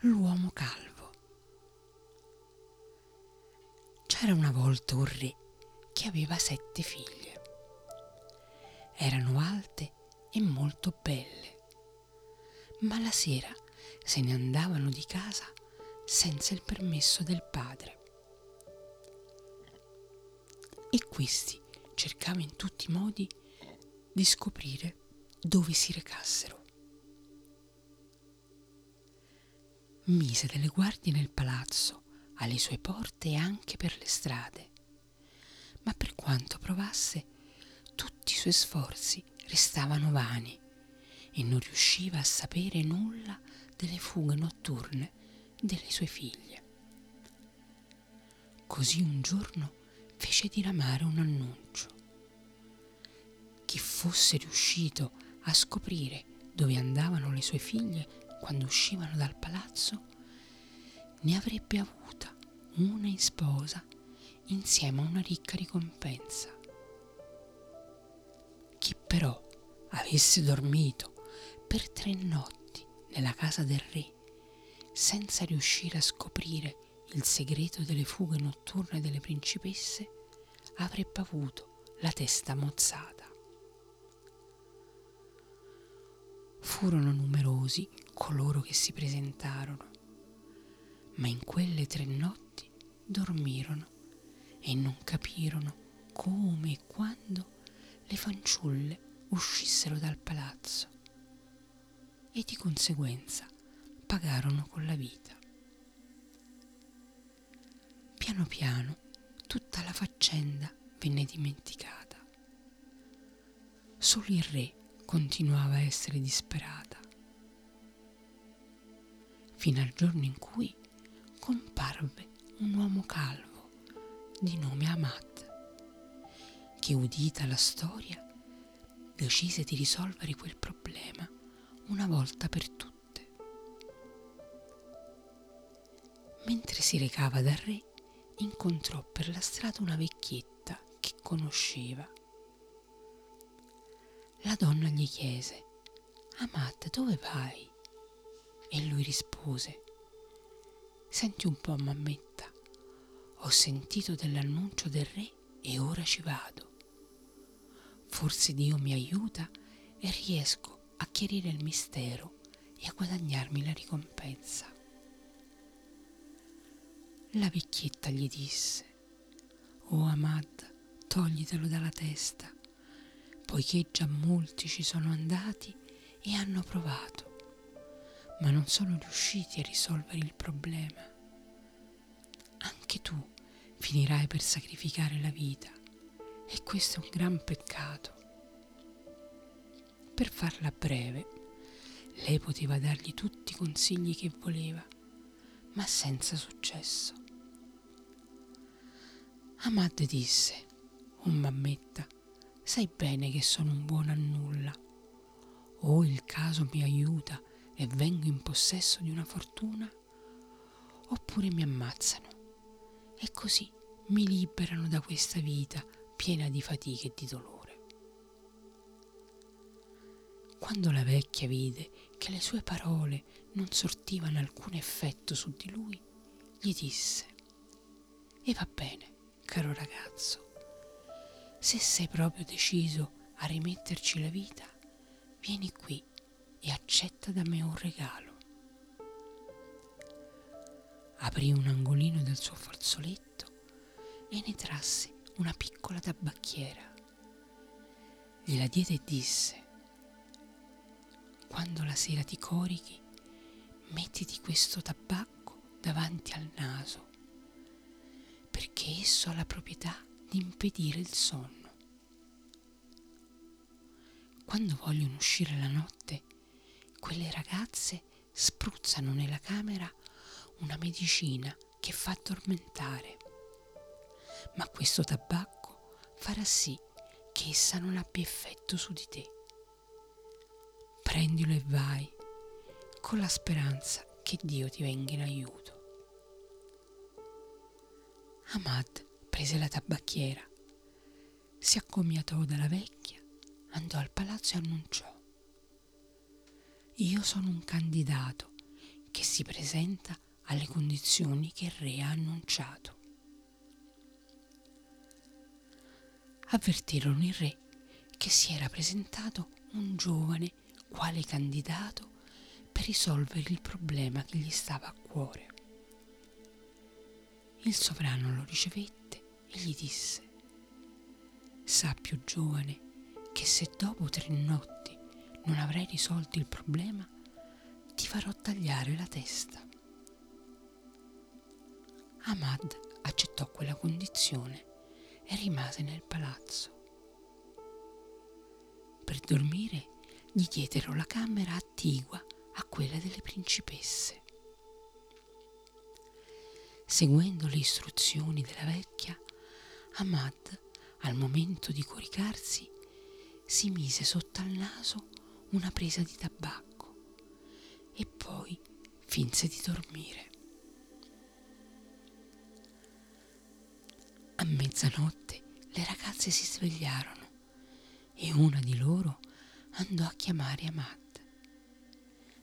l'uomo calvo. C'era una volta un re che aveva sette figlie. Erano alte e molto belle, ma la sera se ne andavano di casa senza il permesso del padre. E questi cercava in tutti i modi di scoprire dove si recassero. Mise delle guardie nel palazzo, alle sue porte e anche per le strade. Ma per quanto provasse, tutti i suoi sforzi restavano vani e non riusciva a sapere nulla delle fughe notturne delle sue figlie. Così un giorno fece diramare un annuncio. Chi fosse riuscito a scoprire dove andavano le sue figlie quando uscivano dal palazzo, ne avrebbe avuta una in sposa insieme a una ricca ricompensa. Chi però avesse dormito per tre notti nella casa del re senza riuscire a scoprire il segreto delle fughe notturne delle principesse, avrebbe avuto la testa mozzata. Furono numerosi coloro che si presentarono, ma in quelle tre notti dormirono e non capirono come e quando le fanciulle uscissero dal palazzo e di conseguenza pagarono con la vita. Piano piano tutta la faccenda venne dimenticata. Solo il re continuava a essere disperata fino al giorno in cui comparve un uomo calvo di nome Amat, che udita la storia decise di risolvere quel problema una volta per tutte. Mentre si recava dal re, incontrò per la strada una vecchietta che conosceva. La donna gli chiese, Amat, dove vai? E lui rispose, Senti un po', mammetta, ho sentito dell'annuncio del re e ora ci vado. Forse Dio mi aiuta e riesco a chiarire il mistero e a guadagnarmi la ricompensa. La vecchietta gli disse, Oh Amad, toglitelo dalla testa, poiché già molti ci sono andati e hanno provato ma non sono riusciti a risolvere il problema. Anche tu finirai per sacrificare la vita e questo è un gran peccato. Per farla breve, lei poteva dargli tutti i consigli che voleva, ma senza successo. Ahmad disse, oh mammetta, sai bene che sono un buono a nulla. O il caso mi aiuta e vengo in possesso di una fortuna, oppure mi ammazzano e così mi liberano da questa vita piena di fatiche e di dolore. Quando la vecchia vide che le sue parole non sortivano alcun effetto su di lui, gli disse, E va bene, caro ragazzo, se sei proprio deciso a rimetterci la vita, vieni qui e accetta da me un regalo. Aprì un angolino del suo fazzoletto e ne trasse una piccola tabacchiera. Gliela diede e disse, quando la sera ti corichi, mettiti questo tabacco davanti al naso, perché esso ha la proprietà di impedire il sonno. Quando vogliono uscire la notte, quelle ragazze spruzzano nella camera una medicina che fa addormentare. Ma questo tabacco farà sì che essa non abbia effetto su di te. Prendilo e vai, con la speranza che Dio ti venga in aiuto. Ahmad prese la tabacchiera, si accomiatò dalla vecchia, andò al palazzo e annunciò io sono un candidato che si presenta alle condizioni che il re ha annunciato. Avvertirono il re che si era presentato un giovane quale candidato per risolvere il problema che gli stava a cuore. Il sovrano lo ricevette e gli disse, Sappio giovane che se dopo tre notti non avrai risolto il problema, ti farò tagliare la testa. Ahmad accettò quella condizione e rimase nel palazzo. Per dormire gli diedero la camera attigua a quella delle principesse. Seguendo le istruzioni della vecchia, Ahmad, al momento di coricarsi, si mise sotto al naso una presa di tabacco e poi finse di dormire. A mezzanotte le ragazze si svegliarono e una di loro andò a chiamare Ahmad,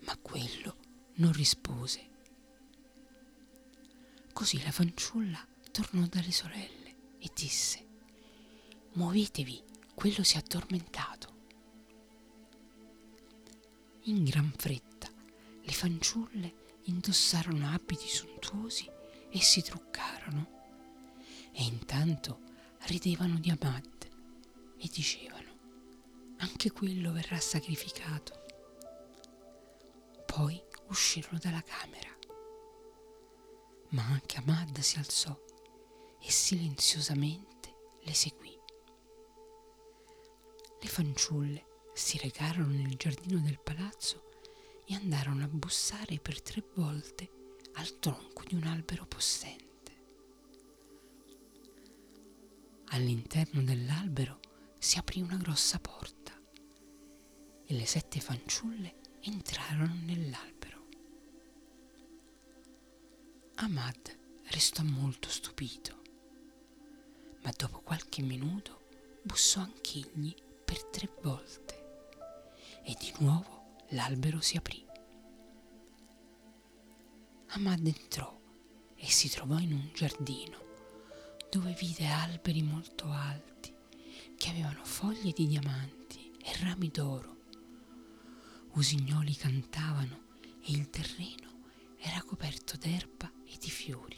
ma quello non rispose. Così la fanciulla tornò dalle sorelle e disse, Muovetevi, quello si è addormentato. In gran fretta le fanciulle indossarono abiti sontuosi e si truccarono e intanto ridevano di Ahmad e dicevano anche quello verrà sacrificato. Poi uscirono dalla camera, ma anche Ahmad si alzò e silenziosamente le seguì. Le fanciulle si recarono nel giardino del palazzo e andarono a bussare per tre volte al tronco di un albero possente. All'interno dell'albero si aprì una grossa porta e le sette fanciulle entrarono nell'albero. Ahmad restò molto stupito, ma dopo qualche minuto bussò anch'egli per tre volte e di nuovo l'albero si aprì. Ahmad entrò e si trovò in un giardino dove vide alberi molto alti che avevano foglie di diamanti e rami d'oro. Usignoli cantavano e il terreno era coperto d'erba e di fiori.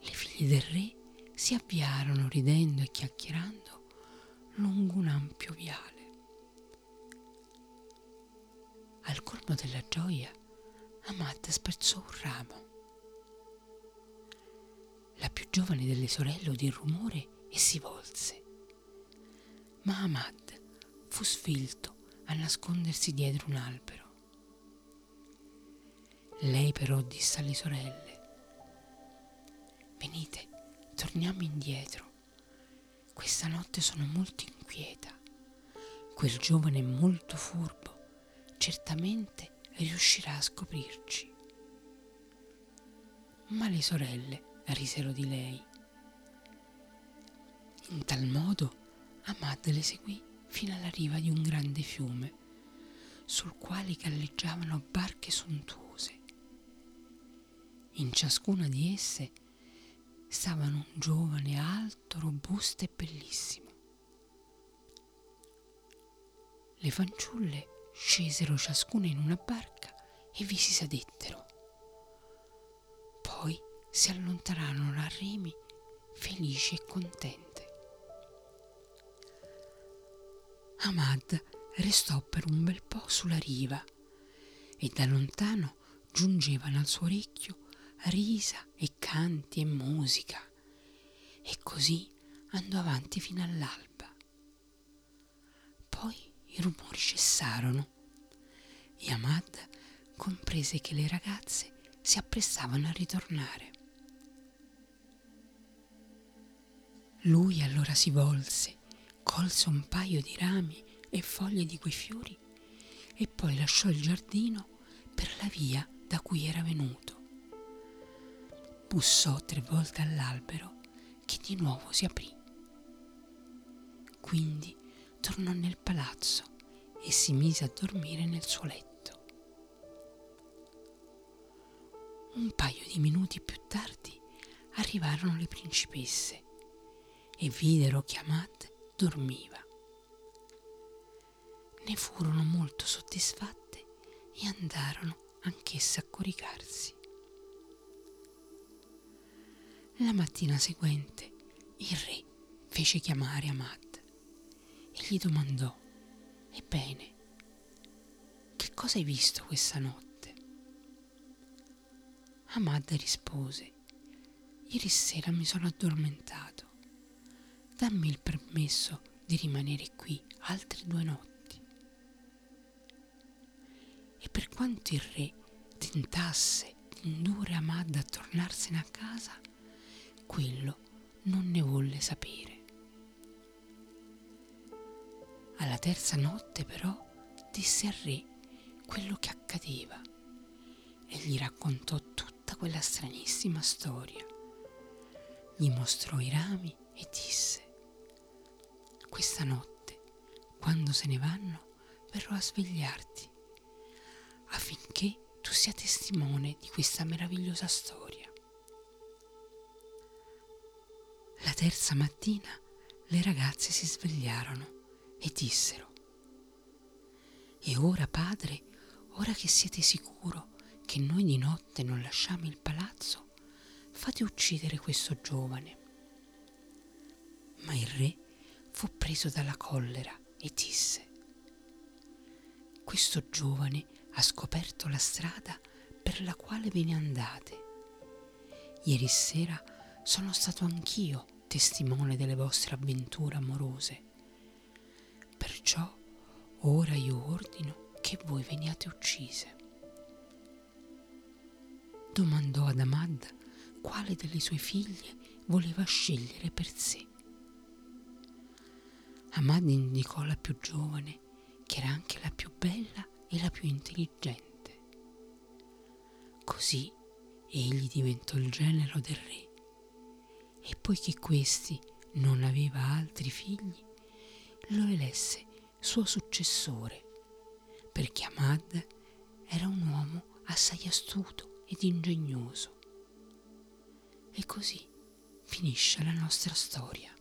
Le figlie del re si avviarono ridendo e chiacchierando lungo Colmo della gioia, Amat spezzò un ramo la più giovane delle sorelle udì il rumore e si volse. Ma Ahmad fu sfilto a nascondersi dietro un albero. Lei però disse alle sorelle, venite, torniamo indietro. Questa notte sono molto inquieta. Quel giovane è molto furbo, certamente riuscirà a scoprirci. Ma le sorelle risero di lei. In tal modo Ahmad le seguì fino alla riva di un grande fiume, sul quale galleggiavano barche sontuose. In ciascuna di esse stavano un giovane alto, robusto e bellissimo. Le fanciulle scesero ciascuna in una barca e vi si sedettero. Poi si allontanarono a remi felici e contente. Ahmad restò per un bel po' sulla riva e da lontano giungevano al suo orecchio risa e canti e musica e così andò avanti fino all'alba. Poi i rumori cessarono e Ahmad comprese che le ragazze si apprestavano a ritornare. Lui allora si volse, colse un paio di rami e foglie di quei fiori e poi lasciò il giardino per la via da cui era venuto. Bussò tre volte all'albero che di nuovo si aprì. Quindi tornò nel palazzo e si mise a dormire nel suo letto. Un paio di minuti più tardi arrivarono le principesse e videro che Ahmad dormiva. Ne furono molto soddisfatte e andarono anch'esse a coricarsi. La mattina seguente il re fece chiamare Ahmad e gli domandò, Ebbene, che cosa hai visto questa notte? Ahmad rispose, Ieri sera mi sono addormentato. Dammi il permesso di rimanere qui altre due notti. E per quanto il re tentasse di indurre Ahmad a tornarsene a casa, quello non ne volle sapere. Alla terza notte però disse al re quello che accadeva e gli raccontò tutta quella stranissima storia. Gli mostrò i rami e disse, questa notte, quando se ne vanno, verrò a svegliarti, affinché tu sia testimone di questa meravigliosa storia. La terza mattina le ragazze si svegliarono e dissero, E ora, padre, ora che siete sicuro che noi di notte non lasciamo il palazzo, fate uccidere questo giovane. Ma il re fu preso dalla collera e disse, questo giovane ha scoperto la strada per la quale ve ne andate. Ieri sera sono stato anch'io testimone delle vostre avventure amorose. Perciò ora io ordino che voi veniate uccise. Domandò ad Amad quale delle sue figlie voleva scegliere per sé. Amad indicò la più giovane, che era anche la più bella e la più intelligente. Così egli diventò il genero del re e poiché questi non aveva altri figli, lo elesse suo successore, perché Ahmad era un uomo assai astuto ed ingegnoso. E così finisce la nostra storia.